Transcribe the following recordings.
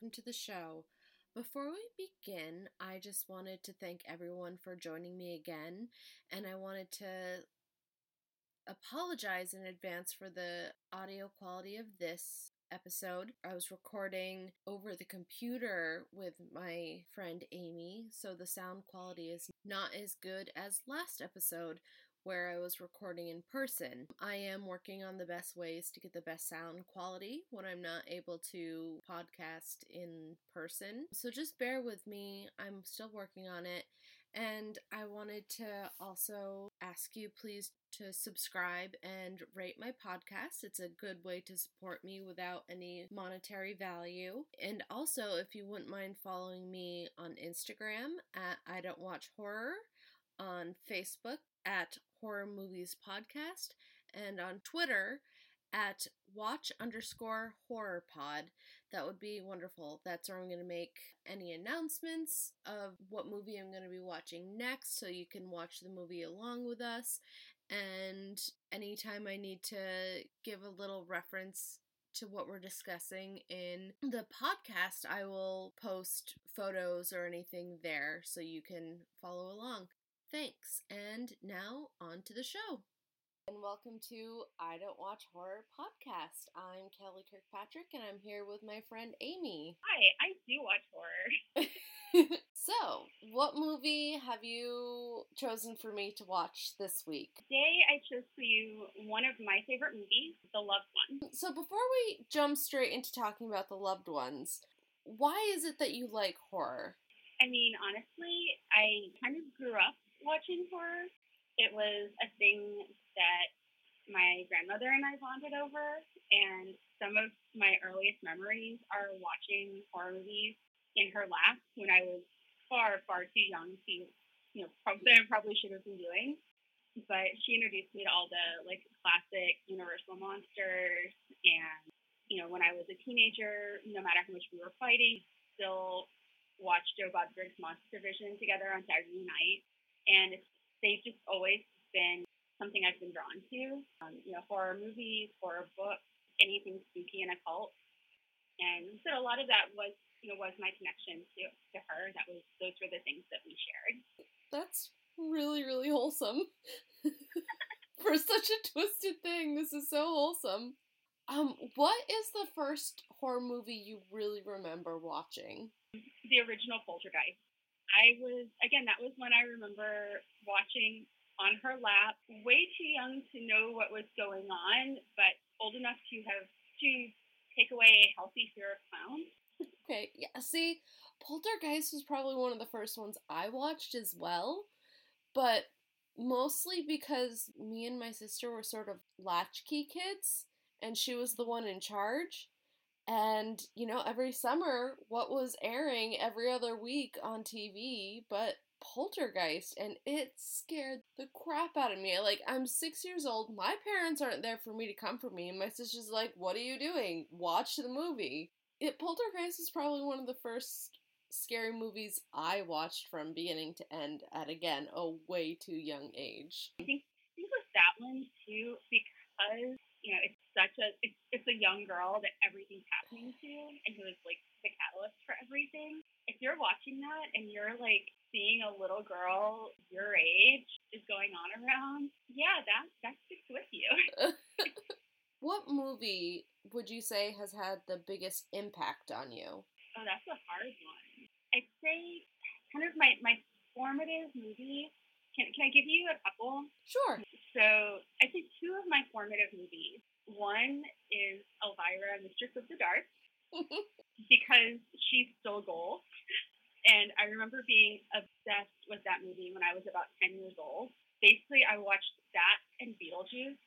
welcome to the show. Before we begin, I just wanted to thank everyone for joining me again, and I wanted to apologize in advance for the audio quality of this episode. I was recording over the computer with my friend Amy, so the sound quality is not as good as last episode, where I was recording in person. I am working on the best ways to get the best sound quality when I'm not able to podcast in person. So just bear with me. I'm still working on it. And I wanted to also ask you please to subscribe and rate my podcast. It's a good way to support me without any monetary value. And also, if you wouldn't mind following me on Instagram at I Don't Watch Horror, on Facebook at Horror Movies Podcast, and on Twitter at watch underscore horror pod. That would be wonderful. That's where I'm going to make any announcements of what movie I'm going to be watching next so you can watch the movie along with us. And anytime I need to give a little reference to what we're discussing in the podcast, I will post photos or anything there so you can follow along. Thanks. And now on to the show. And welcome to I Don't Watch Horror podcast. I'm Kelly Kirkpatrick and I'm here with my friend Amy. Hi, I do watch horror. so, what movie have you chosen for me to watch this week? Today I chose for you one of my favorite movies, The Loved One. So, before we jump straight into talking about The Loved Ones, why is it that you like horror? I mean, honestly, I kind of grew up watching horror. It was a thing that my grandmother and I bonded over, and some of my earliest memories are watching horror movies in her lap when I was far, far too young to, you know, probably I probably should have been doing. But she introduced me to all the like classic Universal monsters, and you know, when I was a teenager, no matter how much we were fighting, still watched Joe Bob Briggs' Monster Vision together on Saturday night and they've just always been something I've been drawn to. Um, you know, horror movies, horror books, anything spooky and occult. And so a lot of that was, you know, was my connection to, to her. That was those were the things that we shared. That's really, really wholesome. For such a twisted thing, this is so wholesome. Um, what is the first horror movie you really remember watching? The original Poltergeist. I was, again, that was when I remember watching on her lap, way too young to know what was going on, but old enough to have to take away a healthy fear of clowns. Okay, yeah, see, Poltergeist was probably one of the first ones I watched as well, but mostly because me and my sister were sort of latchkey kids, and she was the one in charge. And, you know, every summer, what was airing every other week on TV but Poltergeist? And it scared the crap out of me. Like, I'm six years old. My parents aren't there for me to comfort me. And my sister's like, What are you doing? Watch the movie. It, Poltergeist is probably one of the first scary movies I watched from beginning to end at, again, a way too young age. I think, I think with that one, too, because you know, it's such a it's, it's a young girl that everything's happening to and who is like the catalyst for everything. If you're watching that and you're like seeing a little girl your age is going on around, yeah, that that sticks with you. what movie would you say has had the biggest impact on you? Oh, that's a hard one. I'd say kind of my, my formative movie can, can I give you a couple? Sure. So I think two of my formative movies. One is Elvira, Mistress of the Dark, because she's still gold. And I remember being obsessed with that movie when I was about 10 years old. Basically, I watched that and Beetlejuice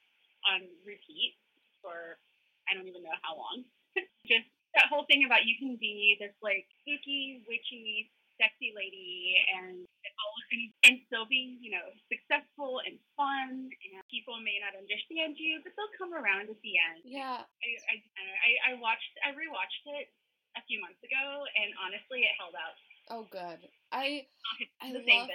on repeat for I don't even know how long. Just that whole thing about you can be this like spooky, witchy, sexy lady and all and, and still be, you know, successful and fun and people may not understand you, but they'll come around at the end. Yeah. I I, I, I watched I rewatched it a few months ago and honestly it held up. Oh good. I I the love,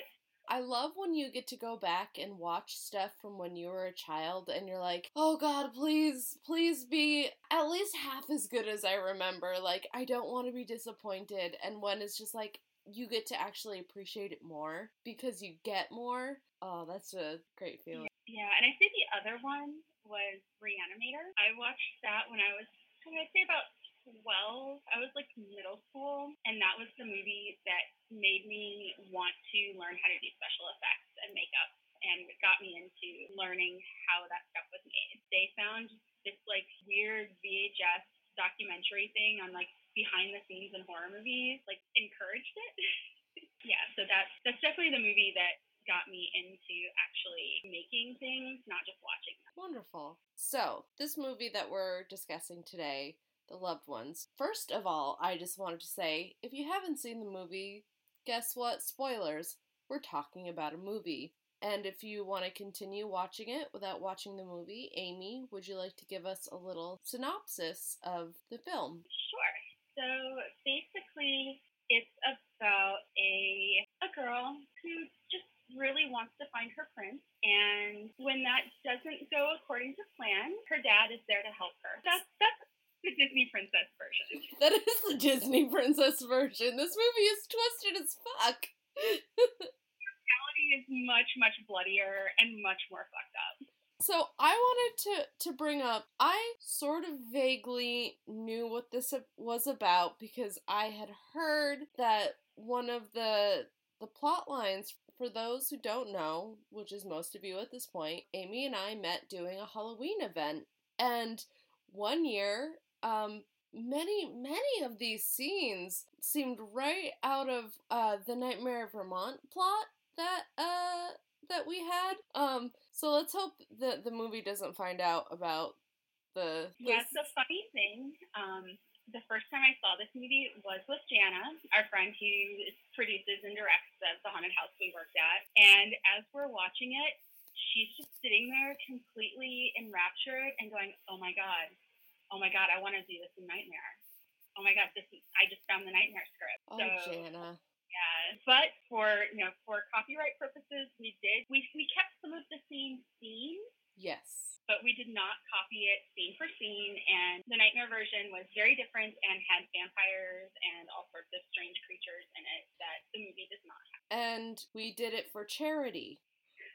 I love when you get to go back and watch stuff from when you were a child and you're like, oh God, please, please be at least half as good as I remember. Like, I don't want to be disappointed. And when it's just like, you get to actually appreciate it more because you get more. Oh, that's a great feeling. Yeah, and I say the other one was Reanimator. I watched that when I was, I'd say about 12. I was like middle school, and that was the movie that made me want to learn how to do special effects and makeup and got me into learning how that stuff was made. They found this like weird VHS documentary thing on like behind the scenes in horror movies, like encouraged it. yeah, so that's that's definitely the movie that got me into actually making things, not just watching them. Wonderful. So, this movie that we're discussing today, The Loved Ones. First of all, I just wanted to say if you haven't seen the movie, guess what? Spoilers. We're talking about a movie. And if you want to continue watching it without watching the movie, Amy, would you like to give us a little synopsis of the film? Sure. So basically, it's about a a girl who just really wants to find her prince, and when that doesn't go according to plan, her dad is there to help her. That's that's the Disney princess version. That is the Disney princess version. This movie is twisted as fuck. reality is much much bloodier and much more fucked up. So I wanted to to bring up I sort of vaguely knew what this was about because I had heard that one of the the plot lines for those who don't know, which is most of you at this point, Amy and I met doing a Halloween event and one year um many many of these scenes seemed right out of uh the Nightmare of Vermont plot that uh that we had. Um, so let's hope that the movie doesn't find out about the. Yeah, the funny thing. Um, the first time I saw this movie was with Jana, our friend who produces and directs the, the haunted house we worked at. And as we're watching it, she's just sitting there completely enraptured and going, "Oh my god, oh my god, I want to do this in Nightmare. Oh my god, this is I just found the Nightmare script." Oh, so, Jana. Yeah, but for you know for copyright purposes, we did we we kept some of the same scenes. Yes. But we did not copy it scene for scene, and the nightmare version was very different and had vampires and all sorts of strange creatures in it that the movie does not have. And we did it for charity,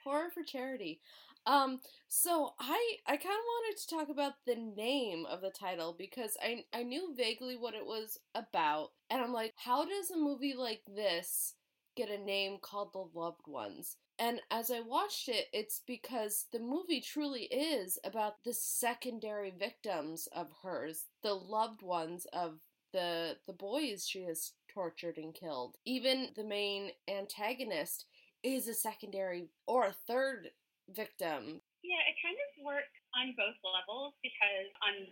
horror for charity. Um, so I I kind of wanted to talk about the name of the title because I I knew vaguely what it was about, and I'm like, how does a movie like this get a name called The Loved Ones? And as I watched it, it's because the movie truly is about the secondary victims of hers, the loved ones of the the boys she has tortured and killed. Even the main antagonist is a secondary or a third victim. Yeah, it kind of works on both levels because on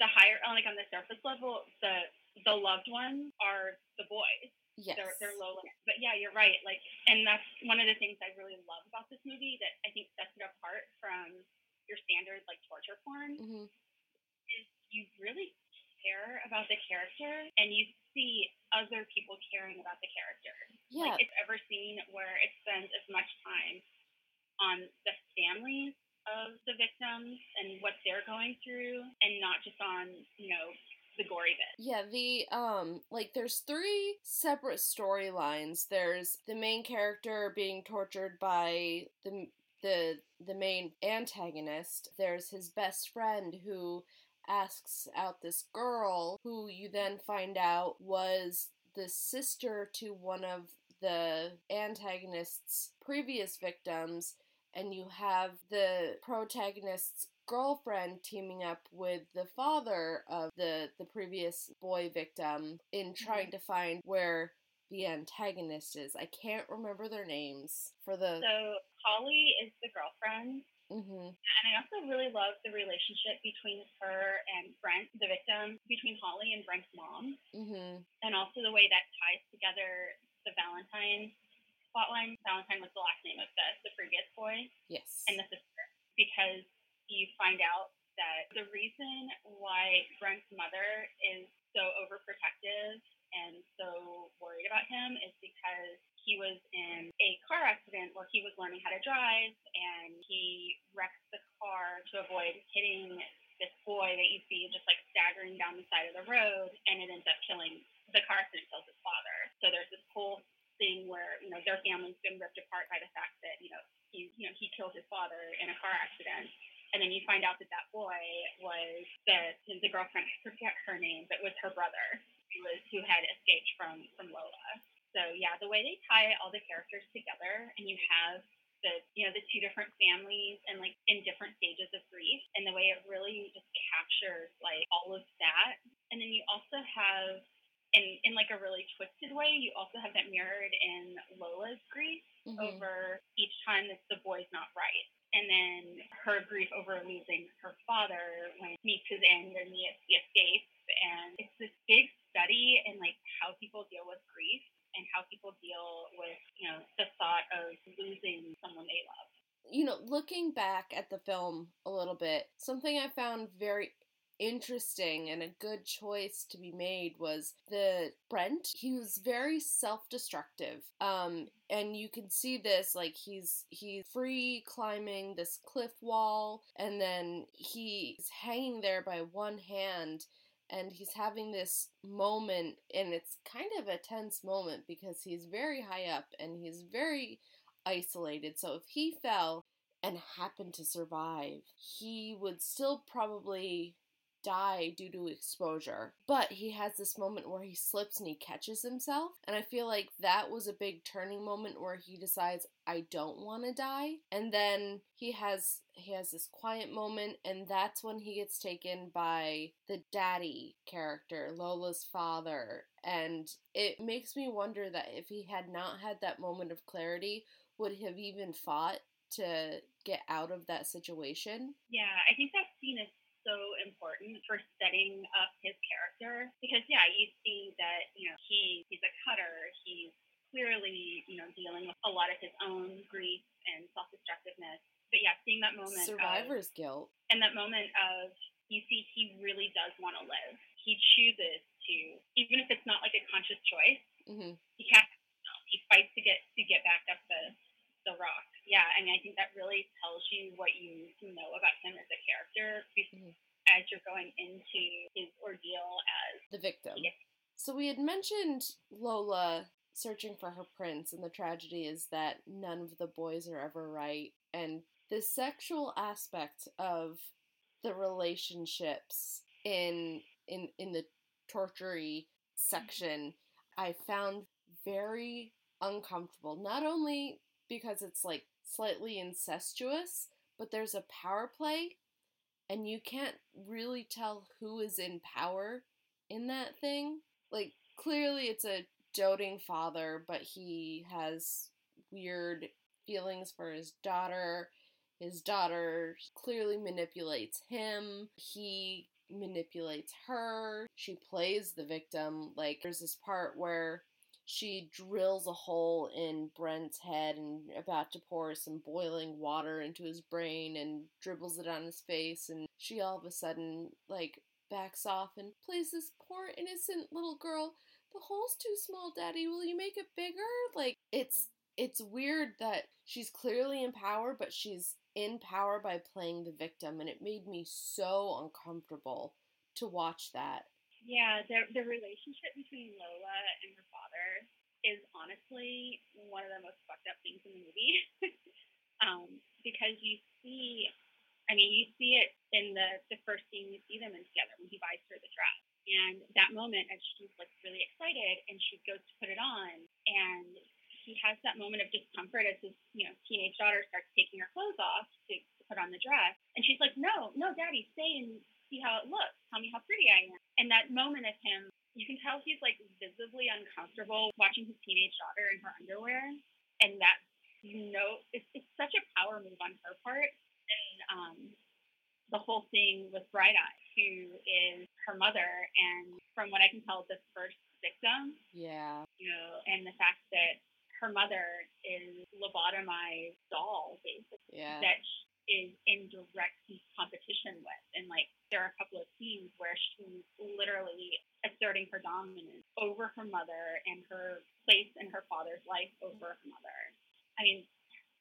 the higher, like on the surface level, the the loved ones are the boys. Yes. They're, they're low limit. But yeah, you're right. Like, and that's one of the things I really love about this movie that I think sets it apart from your standard like torture porn. Mm-hmm. Is you really care about the character and you see other people caring about the character. Yeah. Like, it's ever seen where it spends as much time on the families of the victims and what they're going through and not just on, you know, the gory bit. Yeah, the um like there's three separate storylines. There's the main character being tortured by the the the main antagonist. There's his best friend who asks out this girl who you then find out was the sister to one of the antagonist's previous victims and you have the protagonist's girlfriend teaming up with the father of the the previous boy victim in trying mm-hmm. to find where the antagonist is. I can't remember their names for the. So Holly is the girlfriend. Mm-hmm. And I also really love the relationship between her and Brent, the victim, between Holly and Brent's mom. Mm-hmm. And also the way that ties together the Valentine plotline. Valentine was the last name of the, the previous boy. Yes. And the sister. Because you find out that the reason why Brent's mother is so overprotective and so worried about him is because he was in a car accident where he was learning how to drive and he wrecks the car to avoid hitting this boy that you see just like staggering down the side of the road and it ends up killing the car accident kills his father. So there's this whole thing where, you know, their family's been ripped apart by the fact that, you know, he you know, he killed his father in a car accident. And then you find out that that boy was the the girlfriend, I forget her name, but was her brother, who was who had escaped from from Lola. So yeah, the way they tie all the characters together, and you have the you know the two different families and like in different stages of grief, and the way it really just captures like all of that. And then you also have in in like a really twisted way, you also have that mirrored in Lola's grief mm-hmm. over each time that the boy's not right and then her grief over losing her father when he meets his end and he, he escapes. And it's this big study in like how people deal with grief and how people deal with, you know, the thought of losing someone they love. You know, looking back at the film a little bit, something I found very interesting and a good choice to be made was the Brent. He was very self-destructive. Um and you can see this like he's he's free climbing this cliff wall and then he's hanging there by one hand and he's having this moment and it's kind of a tense moment because he's very high up and he's very isolated so if he fell and happened to survive he would still probably die due to exposure. But he has this moment where he slips and he catches himself. And I feel like that was a big turning moment where he decides I don't want to die. And then he has he has this quiet moment and that's when he gets taken by the daddy character, Lola's father. And it makes me wonder that if he had not had that moment of clarity, would have even fought to get out of that situation? Yeah, I think that scene is so important for setting up his character because yeah, you see that you know he he's a cutter. He's clearly you know dealing with a lot of his own grief and self destructiveness. But yeah, seeing that moment survivor's of, guilt and that moment of you see he really does want to live. He chooses to even if it's not like a conscious choice. Mm-hmm. He can't. He fights to get to get back up the the rock yeah, I mean, I think that really tells you what you need to know about him as a character mm-hmm. as you're going into his ordeal as the victim. So we had mentioned Lola searching for her prince, and the tragedy is that none of the boys are ever right. And the sexual aspect of the relationships in in in the tortury section, I found very uncomfortable. Not only because it's like slightly incestuous, but there's a power play, and you can't really tell who is in power in that thing. Like, clearly it's a doting father, but he has weird feelings for his daughter. His daughter clearly manipulates him. He manipulates her. She plays the victim. Like, there's this part where she drills a hole in Brent's head and about to pour some boiling water into his brain and dribbles it on his face and she all of a sudden like backs off and plays this poor innocent little girl the hole's too small daddy. Will you make it bigger? Like it's it's weird that she's clearly in power but she's in power by playing the victim and it made me so uncomfortable to watch that yeah, the the relationship between Lola and her father is honestly one of the most fucked up things in the movie. um, because you see, I mean, you see it in the the first scene you see them in together when he buys her the dress, and that moment as she's like really excited and she goes to put it on, and he has that moment of discomfort as his you know teenage daughter starts taking her clothes off to, to put on the dress, and she's like, no, no, daddy, stay and see how it looks. Tell me how pretty I am. And that moment of him, you can tell he's like visibly uncomfortable watching his teenage daughter in her underwear. And that, you know, it's, it's such a power move on her part. And um, the whole thing with Bright Eyes, who is her mother, and from what I can tell, the first victim. Yeah. You know, and the fact that her mother is lobotomized doll, basically. Yeah. That is in direct competition with. And like there are a couple of scenes where she's literally asserting her dominance over her mother and her place in her father's life over her mother. I mean,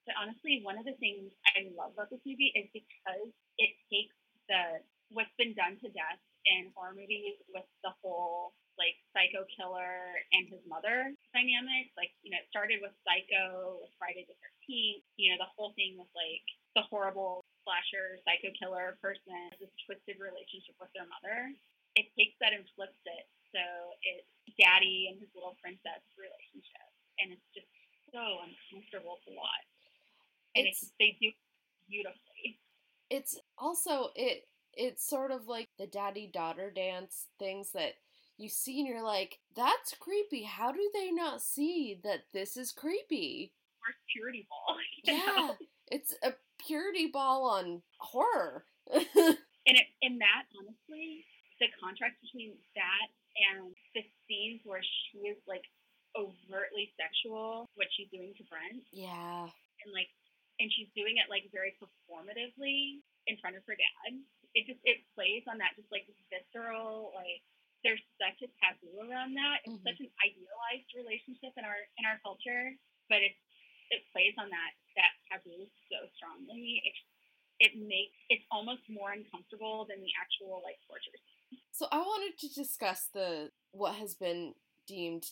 but honestly, one of the things I love about this movie is because it takes the what's been done to death in horror movies with the whole like psycho killer and his mother dynamic. Like, you know, it started with Psycho, with Friday the 13th, you know, the whole thing with like the horrible slasher psycho killer person, this twisted relationship with their mother. It takes that and flips it. So it's daddy and his little princess relationship. And it's just so uncomfortable to watch. And it's, it's they do beautifully. It's also it it's sort of like the daddy daughter dance things that you see and you're like, that's creepy. How do they not see that this is creepy? Or purity ball. Yeah. It's a purity ball on horror. and it, and that honestly, the contrast between that and the scenes where she is like overtly sexual, what she's doing to Brent. Yeah. And like and she's doing it like very performatively in front of her dad. It just it plays on that just like visceral like there's such a taboo around that. It's mm-hmm. such an idealized relationship in our in our culture, but it it plays on that that taboo so strongly. It it makes it's almost more uncomfortable than the actual like torture scene. So I wanted to discuss the what has been deemed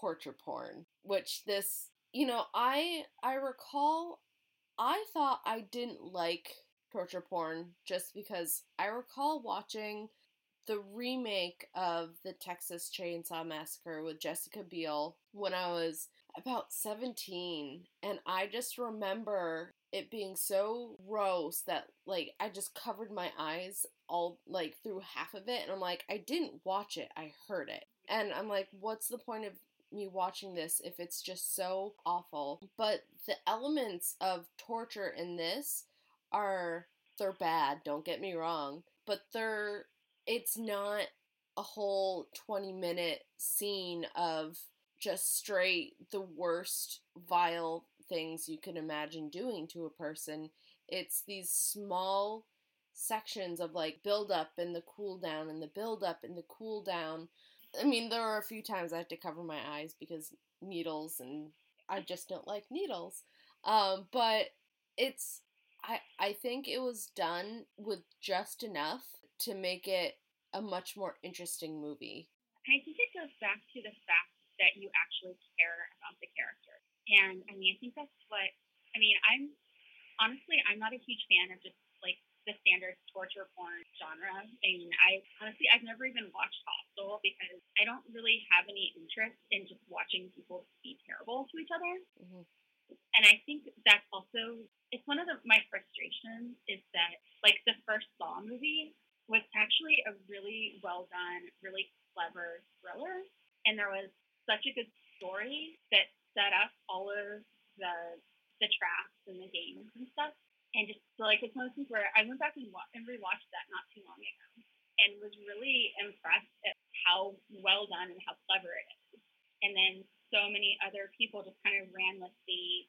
torture porn, which this you know I I recall I thought I didn't like torture porn just because I recall watching the remake of the Texas Chainsaw Massacre with Jessica Biel when I was about 17 and I just remember it being so gross that like I just covered my eyes all like through half of it and I'm like I didn't watch it I heard it. And I'm like what's the point of me watching this if it's just so awful? But the elements of torture in this are they're bad don't get me wrong but they're it's not a whole 20 minute scene of just straight the worst vile things you can imagine doing to a person. It's these small sections of like build up and the cool down and the build up and the cool down. I mean, there are a few times I had to cover my eyes because needles and I just don't like needles. Um, but it's I I think it was done with just enough to make it a much more interesting movie. I think it goes back to the fact that you actually care about the character. And I mean, I think that's what, I mean, I'm honestly, I'm not a huge fan of just like the standard torture porn genre. I mean, I honestly, I've never even watched Hostel because I don't really have any interest in just watching people be terrible to each other. Mm-hmm. And I think that's also, it's one of the, my frustrations is that like the first Saw movie was actually a really well done, really clever thriller. And there was such a good story that set up all of the the traps and the games and stuff. And just like it's one of those things where I went back and, wa- and rewatched that not too long ago and was really impressed at how well done and how clever it is. And then so many other people just kind of ran with the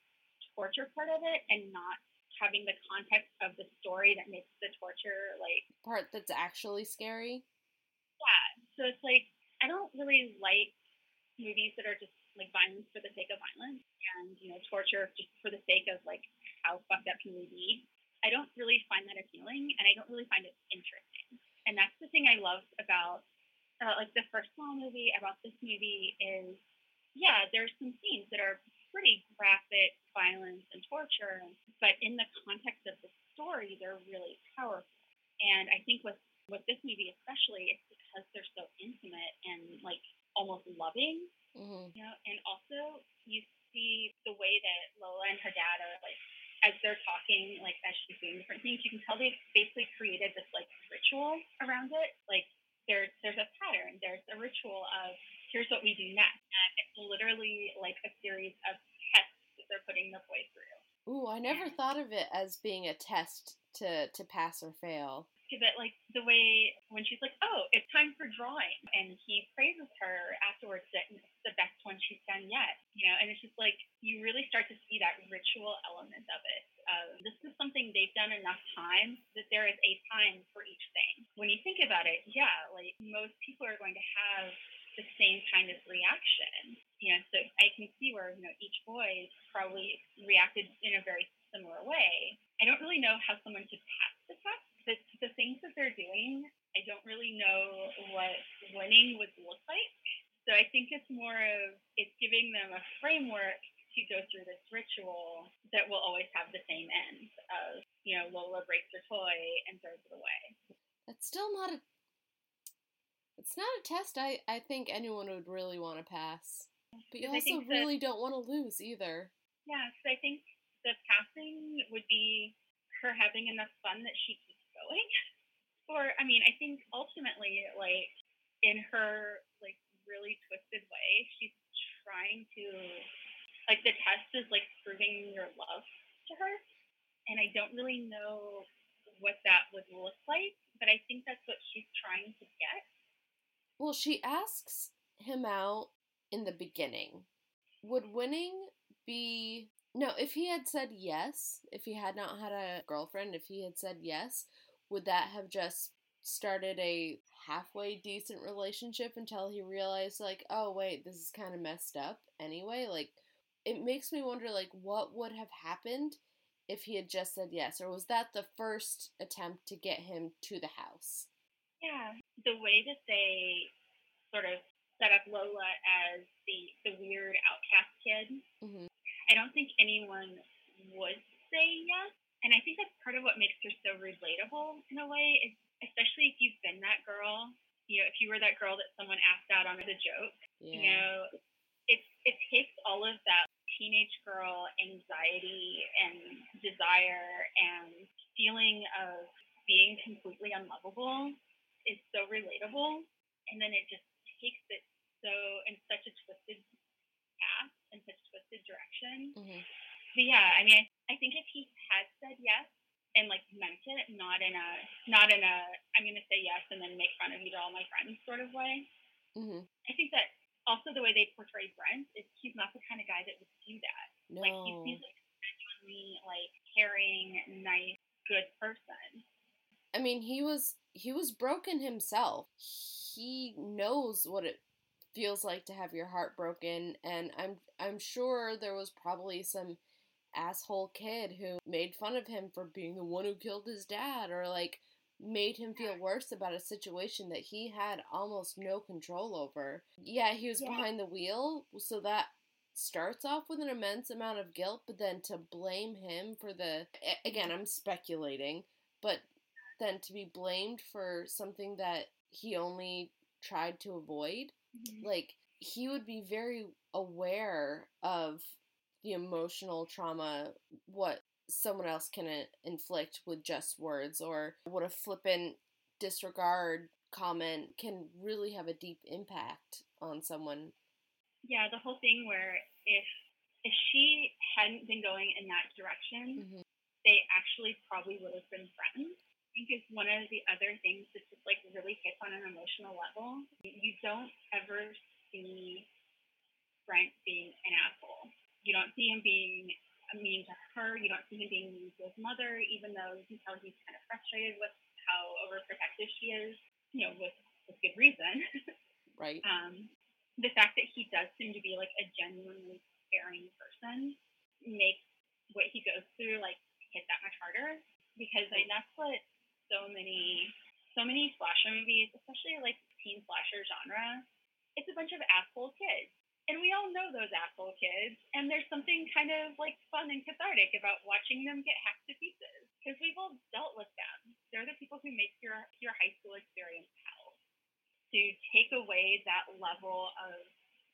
torture part of it and not having the context of the story that makes the torture like part that's actually scary. Yeah. So it's like I don't really like movies that are just like violence for the sake of violence and you know torture just for the sake of like how fucked up can we be. I don't really find that appealing, and I don't really find it interesting. And that's the thing I love about uh, like the first Saw movie about this movie is yeah, there's some scenes that are pretty graphic violence and torture, but in the context of the story, they're really powerful. And I think with with this movie especially, it's because they're so intimate and like almost loving, mm-hmm. you know. And also, you see the way that Lola and her dad are like as they're talking, like as she's doing different things, you can tell they basically created this like ritual around it. Like there's there's a pattern, there's a ritual of here's what we do next. And it's literally like a series of tests that they're putting the boy through. Ooh, I never and, thought of it as being a test to to pass or fail. But like the way when she's like, "Oh, it's time for drawing," and he praises her afterwards that it's the best one she's done yet, you know, and it's just like you really start to see that ritual element of it. Uh, this is something they've done enough times that there is a time for each thing. when you think about it, yeah, like most people are going to have the same kind of reaction. You know, so I can see where, you know, each boy probably reacted in a very similar way. I don't really know how someone could pass the test. The, the things that they're doing, I don't really know what winning would look like. So I think it's more of it's giving them a framework to go through this ritual that will always have the same end of, you know, Lola breaks her toy and throws it away. That's still not a. It's not a test I, I think anyone would really want to pass. But you also really that, don't want to lose either. Yeah, because I think the passing would be her having enough fun that she going. or, I mean, I think ultimately, like, in her, like, really twisted way, she's trying to, like, the test is, like, proving your love to her. And I don't really know what that would look like but I think that's what she's trying to get. Well, she asks him out in the beginning. Would winning be. No, if he had said yes, if he had not had a girlfriend, if he had said yes, would that have just started a halfway decent relationship until he realized, like, oh, wait, this is kind of messed up anyway? Like, it makes me wonder, like, what would have happened if he had just said yes, or was that the first attempt to get him to the house? Yeah, the way that they sort of set up Lola as the the weird outcast kid, mm-hmm. I don't think anyone would say yes, and I think that's part of what makes her so relatable in a way, is especially if you've been that girl. You know, if you were that girl that someone asked out on as a joke, yeah. you know, it it takes all of that teenage girl anxiety and desire and feeling of being completely unlovable is so relatable. And then it just takes it so in such a twisted path and such a twisted direction. Mm-hmm. But yeah, I mean, I, I think if he had said yes and like meant it, not in a not in a I'm gonna say yes and then make fun of you to all my friends sort of way. Mm-hmm. I think that also the way they portray Brent is he's not the kind of guy that would do that. No. Like he's, he's like genuinely like caring, nice, good person. I mean, he was he was broken himself. He knows what it feels like to have your heart broken, and I'm I'm sure there was probably some asshole kid who made fun of him for being the one who killed his dad, or like made him feel worse about a situation that he had almost no control over. Yeah, he was yeah. behind the wheel, so that starts off with an immense amount of guilt, but then to blame him for the again, I'm speculating, but then to be blamed for something that he only tried to avoid, mm-hmm. like he would be very aware of the emotional trauma what someone else can inflict with just words or what a flippant disregard comment can really have a deep impact on someone. Yeah, the whole thing where if if she hadn't been going in that direction, mm-hmm. they actually probably would have been friends. I think is one of the other things that just like really hits on an emotional level. You don't ever see Brent being an asshole. You don't see him being mean to her. You don't see him being mean to his mother, even though you can tell he's kind of frustrated with how overprotective she is, you know, with, with good reason. right. Um, the fact that he does seem to be like a genuinely caring person makes what he goes through like hit that much harder because I mean, that's what so many so many slasher movies, especially like teen slasher genre, it's a bunch of asshole kids and we all know those asshole kids, and there's something kind of like fun and cathartic about watching them get hacked to pieces because we've all dealt with them. They're the people who make your your high school experience hell. To take away that level of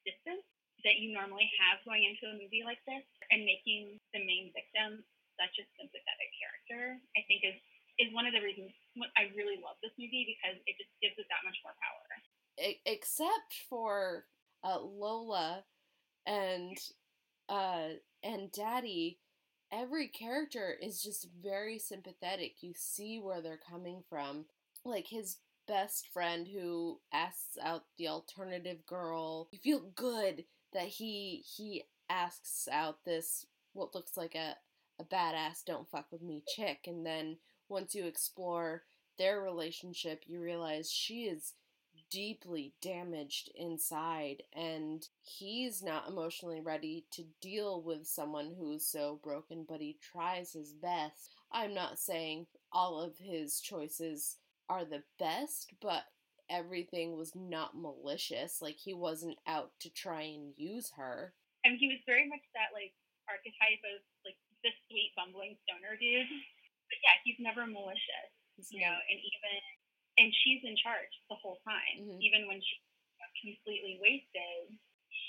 distance that you normally have going into a movie like this and making the main victim such a sympathetic character, I think is is one of the reasons I really love this movie because it just gives it that much more power. Except for uh, Lola and uh, and Daddy, every character is just very sympathetic. You see where they're coming from. Like his best friend who asks out the alternative girl. You feel good that he he asks out this what looks like a a badass don't fuck with me chick and then once you explore their relationship, you realize she is deeply damaged inside and he's not emotionally ready to deal with someone who's so broken, but he tries his best. I'm not saying all of his choices are the best, but everything was not malicious. Like he wasn't out to try and use her. And he was very much that like archetype of like the sweet bumbling stoner dude. But yeah, he's never malicious. You know, and even and she's in charge the whole time. Mm-hmm. Even when she's completely wasted,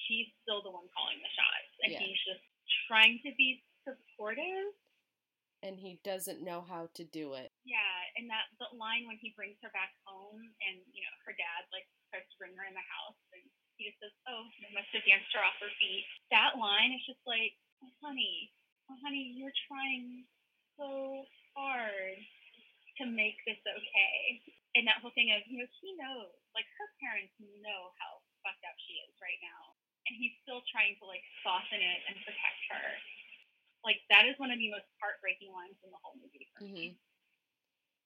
she's still the one calling the shots. And yeah. he's just trying to be supportive. And he doesn't know how to do it. Yeah, and that the line when he brings her back home and, you know, her dad like starts to bring her in the house and he just says, Oh, they must have danced her off her feet. That line is just like, Oh honey, oh honey, you're trying so hard to make this okay. And that whole thing of, you know, he knows, like her parents know how fucked up she is right now. And he's still trying to like soften it and protect her. Like that is one of the most heartbreaking lines in the whole movie for mm-hmm. me.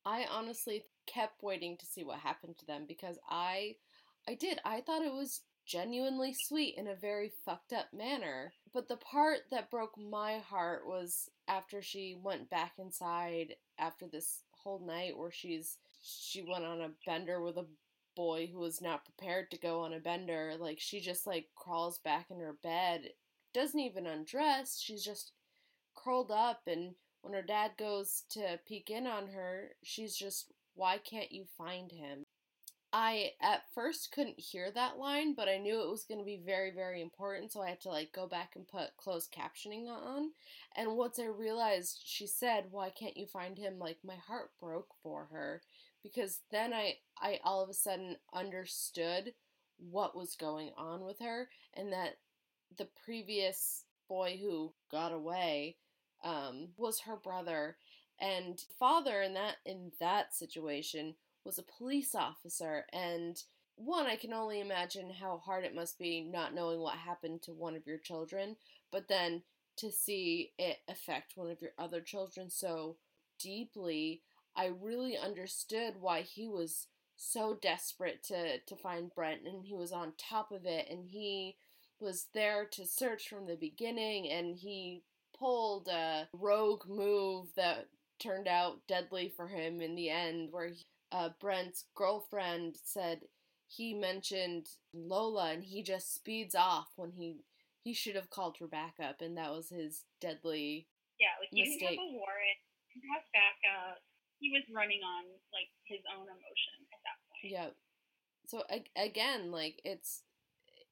I honestly kept waiting to see what happened to them because I I did. I thought it was genuinely sweet in a very fucked up manner. But the part that broke my heart was after she went back inside after this whole night where she's she went on a bender with a boy who was not prepared to go on a bender. Like she just like crawls back in her bed, doesn't even undress. She's just curled up and when her dad goes to peek in on her, she's just why can't you find him? I at first couldn't hear that line, but I knew it was going to be very, very important, so I had to like go back and put closed captioning on. And once I realized she said, "Why can't you find him?" like my heart broke for her because then I I all of a sudden understood what was going on with her and that the previous boy who got away um, was her brother. And father in that in that situation was a police officer. And one I can only imagine how hard it must be not knowing what happened to one of your children but then to see it affect one of your other children so deeply I really understood why he was so desperate to to find Brent and he was on top of it and he was there to search from the beginning and he pulled a rogue move that turned out deadly for him in the end where he, uh, Brent's girlfriend said he mentioned Lola and he just speeds off when he he should have called her back up and that was his deadly yeah like you mistake. have a warrant you have backup he was running on like his own emotion at that point yeah so again like it's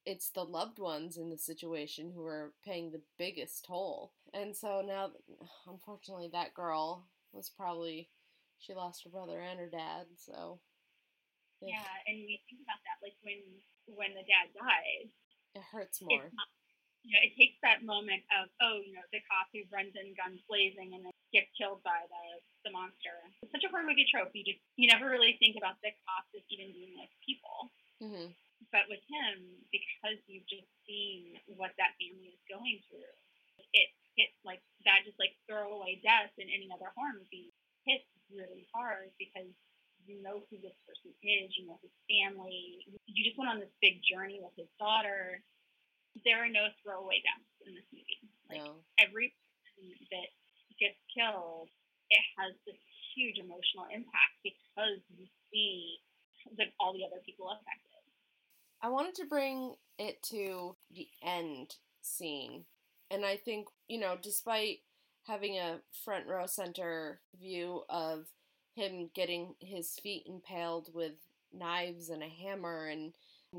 it's the loved ones in the situation who are paying the biggest toll and so now unfortunately that girl was probably she lost her brother and her dad. So yeah, and we think about that like when when the dad dies, it hurts more. Not, you know, it takes that moment of oh, you know, the cop who runs in guns blazing and then gets killed by the the monster. It's such a horror movie trope. You just you never really think about the cops as even being like people. Mm-hmm. But with him, because you've just seen what that family is going through, it hits like that just like throwaway death in any other horror movie hits really hard because you know who this person is, you know his family. You just went on this big journey with his daughter. There are no throwaway deaths in this movie. Like no. every person that gets killed, it has this huge emotional impact because you see the, all the other people affected. I wanted to bring it to the end scene. And I think, you know, despite having a front row center view of him getting his feet impaled with knives and a hammer and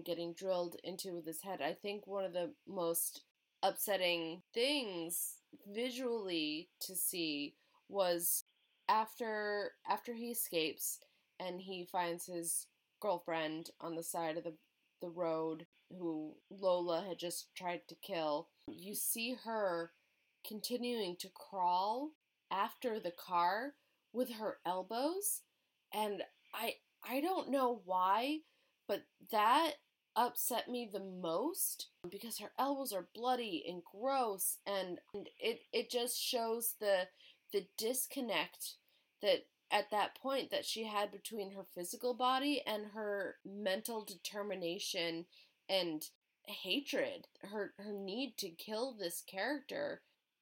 getting drilled into with his head. I think one of the most upsetting things visually to see was after after he escapes and he finds his girlfriend on the side of the the road who Lola had just tried to kill. You see her continuing to crawl after the car with her elbows and I I don't know why, but that upset me the most because her elbows are bloody and gross and it it just shows the the disconnect that at that point that she had between her physical body and her mental determination and hatred, her her need to kill this character.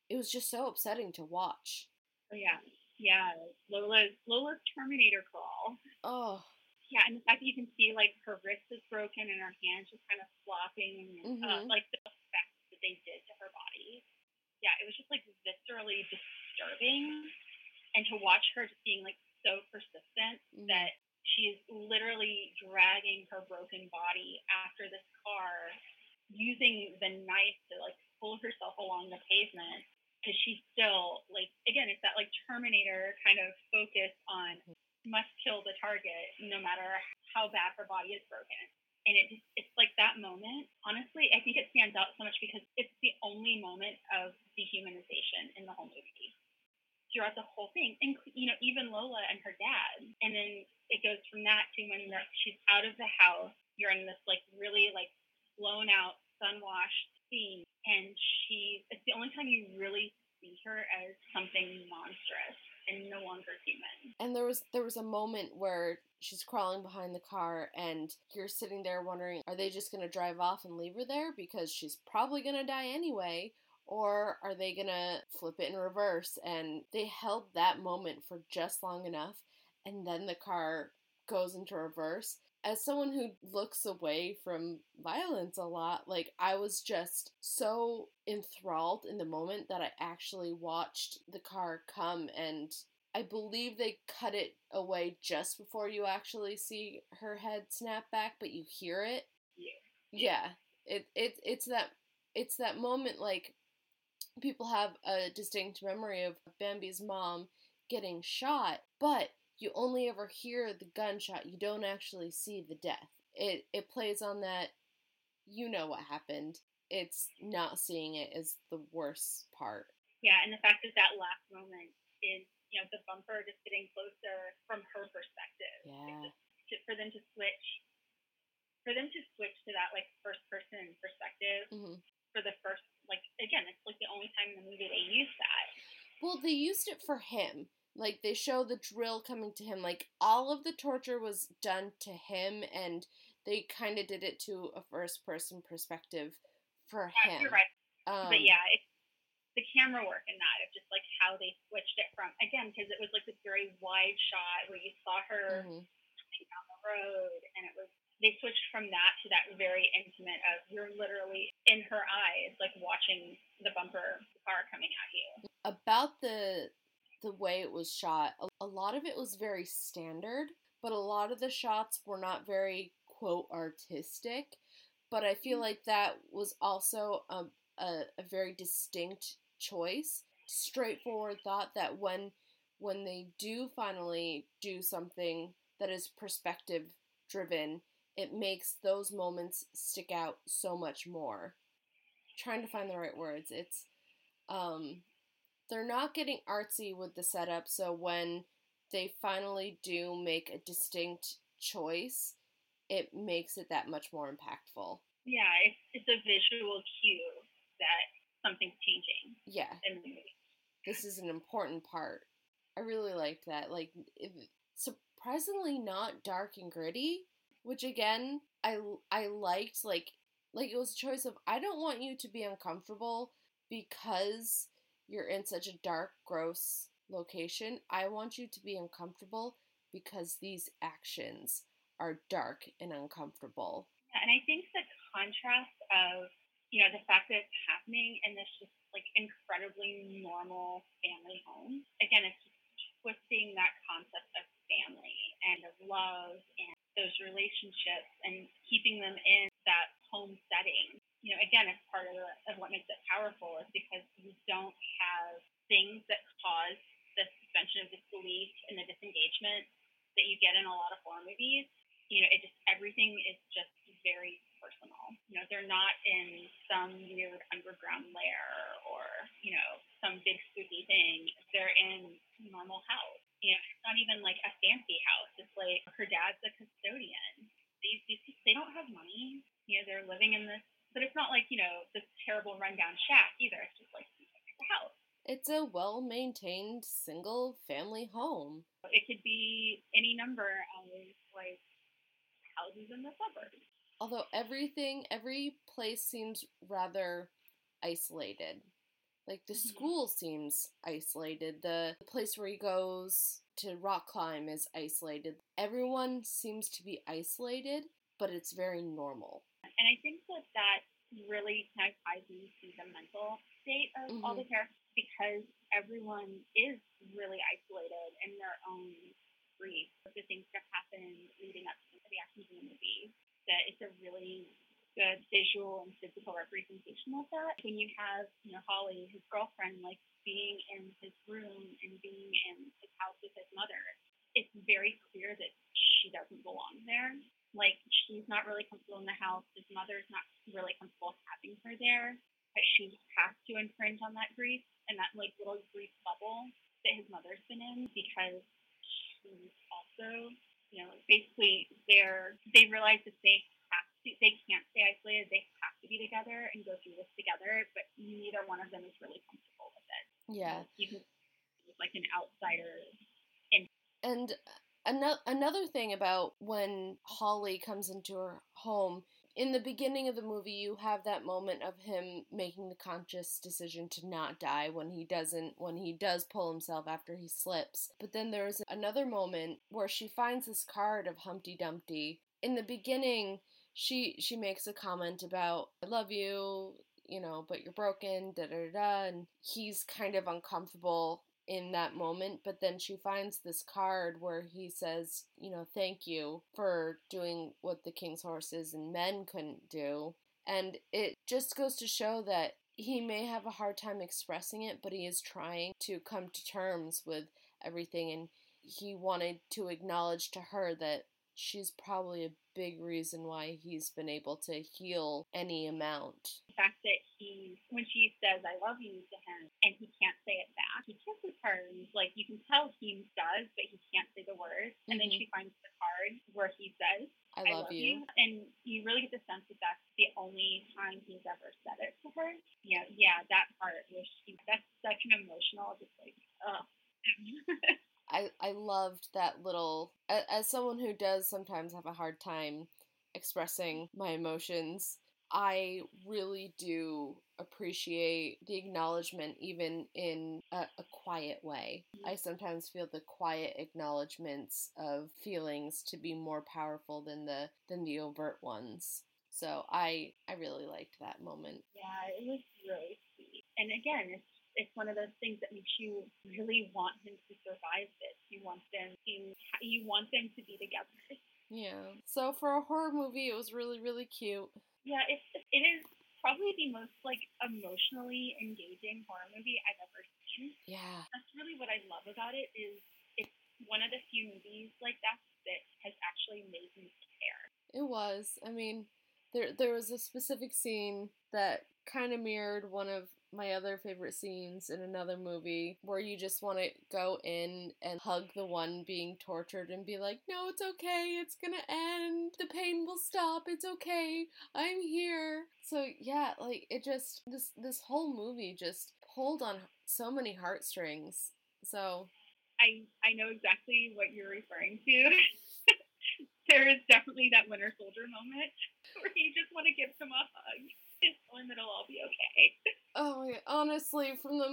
It was just so upsetting to watch. Oh yeah, yeah. Lola's Lola's Terminator crawl. Oh. Yeah, and the fact that you can see like her wrist is broken and her hands just kind of flopping, Mm-hmm. uh, like the effect that they did to her body. Yeah, it was just like viscerally disturbing, and to watch her just being like so persistent Mhm. that she is literally dragging her broken body after this car, using the knife to like pull herself along the pavement because she's still like again it's that like terminator kind of focus on must kill the target no matter how bad her body is broken and it just it's like that moment honestly i think it stands out so much because it's the only moment of dehumanization in the whole movie throughout the whole thing and you know even lola and her dad. And then it goes from that to when she's out of the house you're in this like really like blown out sun washed scene and she it's the only time you really see her as something monstrous and no longer human. And there was there was a moment where she's crawling behind the car and you're sitting there wondering are they just going to drive off and leave her there? Because she's probably going to die anyway or are they going to flip it in reverse and they held that moment for just long enough and then the car goes into reverse as someone who looks away from violence a lot, like I was just so enthralled in the moment that I actually watched the car come and I believe they cut it away just before you actually see her head snap back, but you hear it. Yeah. Yeah. It it it's that it's that moment like people have a distinct memory of Bambi's mom getting shot, but you only ever hear the gunshot. You don't actually see the death. It it plays on that you know what happened. It's not seeing it is the worst part. yeah and the fact that that last moment is you know the bumper just getting closer from her perspective Yeah. to, for them to switch for them to switch to that like first person perspective hmm for the first like again it's like the only time in the movie they use that Well, they used it for him. Like they show the drill coming to him. Like all of the torture was done to him, and they kind of did it to a first person perspective for Yeah, him. you're right Um, but yeah it's the camera work in that of just like how they switched it from again because it was like this very wide shot where you saw her mhm. down the road and it was they switched from that to that very intimate of you're literally in her eyes like watching the bumper car coming at you. About the the way it was shot a, lot of it was very standard but a lot of the shots were not very quote artistic. But i feel mm-hmm. like that was also a, a, a very distinct choice. Straightforward thought that when when they do finally do something that is perspective driven it makes those moments stick out so much more trying to find the right words it's um they're not getting artsy with the setup, so when they finally do make a distinct choice, it makes it that much more impactful. yeah it's, it's a visual cue that something's changing Yeah, in the movie this is an important part. I really liked that. Like, it, surprisingly not dark and gritty, which again, I I liked. Like, like it was a choice of I don't want you to be uncomfortable because you're in such a dark, gross location. I want you to be uncomfortable because these actions are dark and uncomfortable. Yeah, and I think the contrast of you know the fact that it's happening in this just like incredibly normal family home. Again, it's just twisting that concept of family and of love and those relationships and keeping them in that home setting. You know, again, it's part of, the, of what makes it powerful is because you don't have things that cause the suspension of disbelief and the disengagement that you get in a lot of horror movies you know, it just everything is just very personal. You know, they're not in some weird underground lair or you know some big spooky thing. They're in normal house. You know, it's not even like a fancy house. It's like her dad's a custodian. These these they don't have money. You know, they're living in this, but it's not like you know this terrible rundown shack either. It's just like a house. It's a well maintained single family home. It could be any number of like houses in the suburbs. Although everything, every place seems rather isolated. Like the Mhm. school seems isolated. The place where he goes to rock climb is isolated. Everyone seems to be isolated, but it's very normal. And I think that that really kind of ties into the mental state of all the characters because everyone is really isolated in their own grief. The things that happen leading up to the actions in the movie. That it's a really good visual and physical representation of that. When you have, you know, Holly, his girlfriend, like being in his room and being in his house with his mother, it's very clear that she doesn't belong there. Like she's not really comfortable in the house. His mother's not really comfortable having her there. But she has to infringe on that grief and that like little grief bubble that his mother's been in because she's also, you know, basically they're they realize that they they can't stay isolated. They have to be together and go through this together. But neither one of them is really comfortable with it. Yeah. Even like an outsider And another another thing about when Holly comes into her home in the beginning of the movie you have that moment of him making the conscious decision to not die when he doesn't when he does pull himself after he slips but then there's another moment where she finds this card of Humpty Dumpty in the beginning she she makes a comment about I love you you know but you're broken da da da and he's kind of uncomfortable in that moment, but then she finds this card where he says, you know, thank you for doing what the king's horses and men couldn't do. And it just goes to show that he may have a hard time expressing it, but he is trying to come to terms with everything. And he wanted to acknowledge to her that she's probably a big reason why he's been able to heal any amount. the fact that he, when she says "I love you" to him, and he can't say it back, he kisses her, and like you can tell he does, but he can't say the words. And then Mhm. she finds the card where he says I "I love, you. and you really get the sense that that's the only time he's ever said it to her. Yeah, yeah, that part was. That's such an emotional, just like, ugh. I, I loved that little as someone who does sometimes have a hard time expressing my emotions i really do appreciate the acknowledgement even in a, a quiet way. Mm-hmm. I sometimes feel the quiet acknowledgments of feelings to be more powerful than the than the overt ones. So i i really liked that moment. Yeah, it was really sweet. And again, it's it's one of those things that makes you really want him to survive this. You want them to you want them to be together. yeah so for a horror movie it was really really cute Yeah, it's it is probably the most like emotionally engaging horror movie I've ever seen. yeah That's really what I love about it is it's one of the few movies like that that has actually made me care. It was. I mean, there there was a specific scene that kind of mirrored one of my other favorite scenes in another movie where you just want to go in and hug the one being tortured and be like, "No, it's okay. It's going to end. The pain will stop. It's okay. I'm here." So, yeah, like it just this this whole movie just pulled on so many heartstrings. So, I I know exactly what you're referring to. there is definitely that Winter Soldier moment where you just want to give him a hug and it'll all be okay. Oh my honestly, from the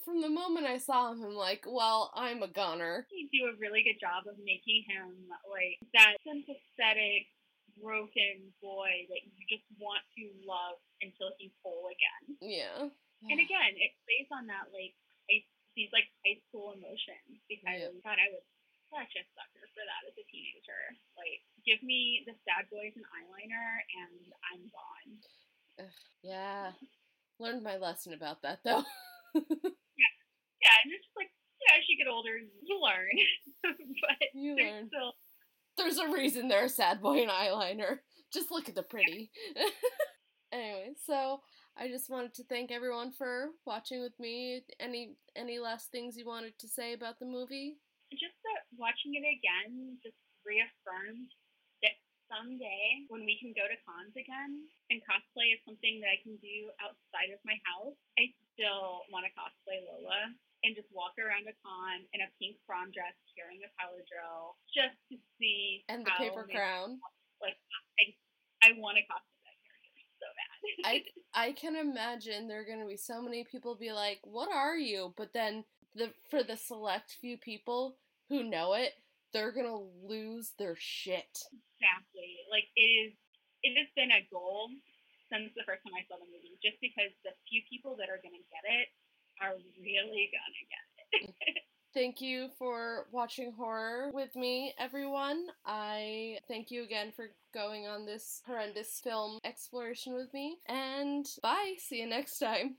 from the moment I saw him, I'm like, well, I'm a gunner. You do a really good job of making him like that sympathetic, broken boy that you just want to love until he's whole again. Yeah. And again, it plays on that like high, these like high school emotions because Yeah. God, I was such a sucker for that as a teenager. Like, give me the sad boys and eyeliner, and I'm gone. Yeah. Learned my lesson about that though. Yeah, Yeah, and it's just like yeah, as you get older, you learn, but you there's learn. still There's a reason they're a sad boy and eyeliner. Just look at the pretty. anyway, so I just wanted to thank everyone for watching with me. Any any last things you wanted to say about the movie? just that watching it again just reaffirmed someday when we can go to cons again and cosplay is something that I can do outside of my house, I still want to cosplay Lola. and just walk around a con in a pink prom dress carrying a power drill just to see and the paper crown. Like I, I want to cosplay that character so bad. I I can imagine there are going to be so many people be like, "What are you?" But then the for the select few people who know it, they're to lose their shit. Exactly. Like it is it has been a goal since the first time I saw the movie just because the few people that are to get it are really gonna get it. Mm. Thank you for watching horror with me, everyone. I thank you again for going on this horrendous film exploration with me. And bye. See you next time.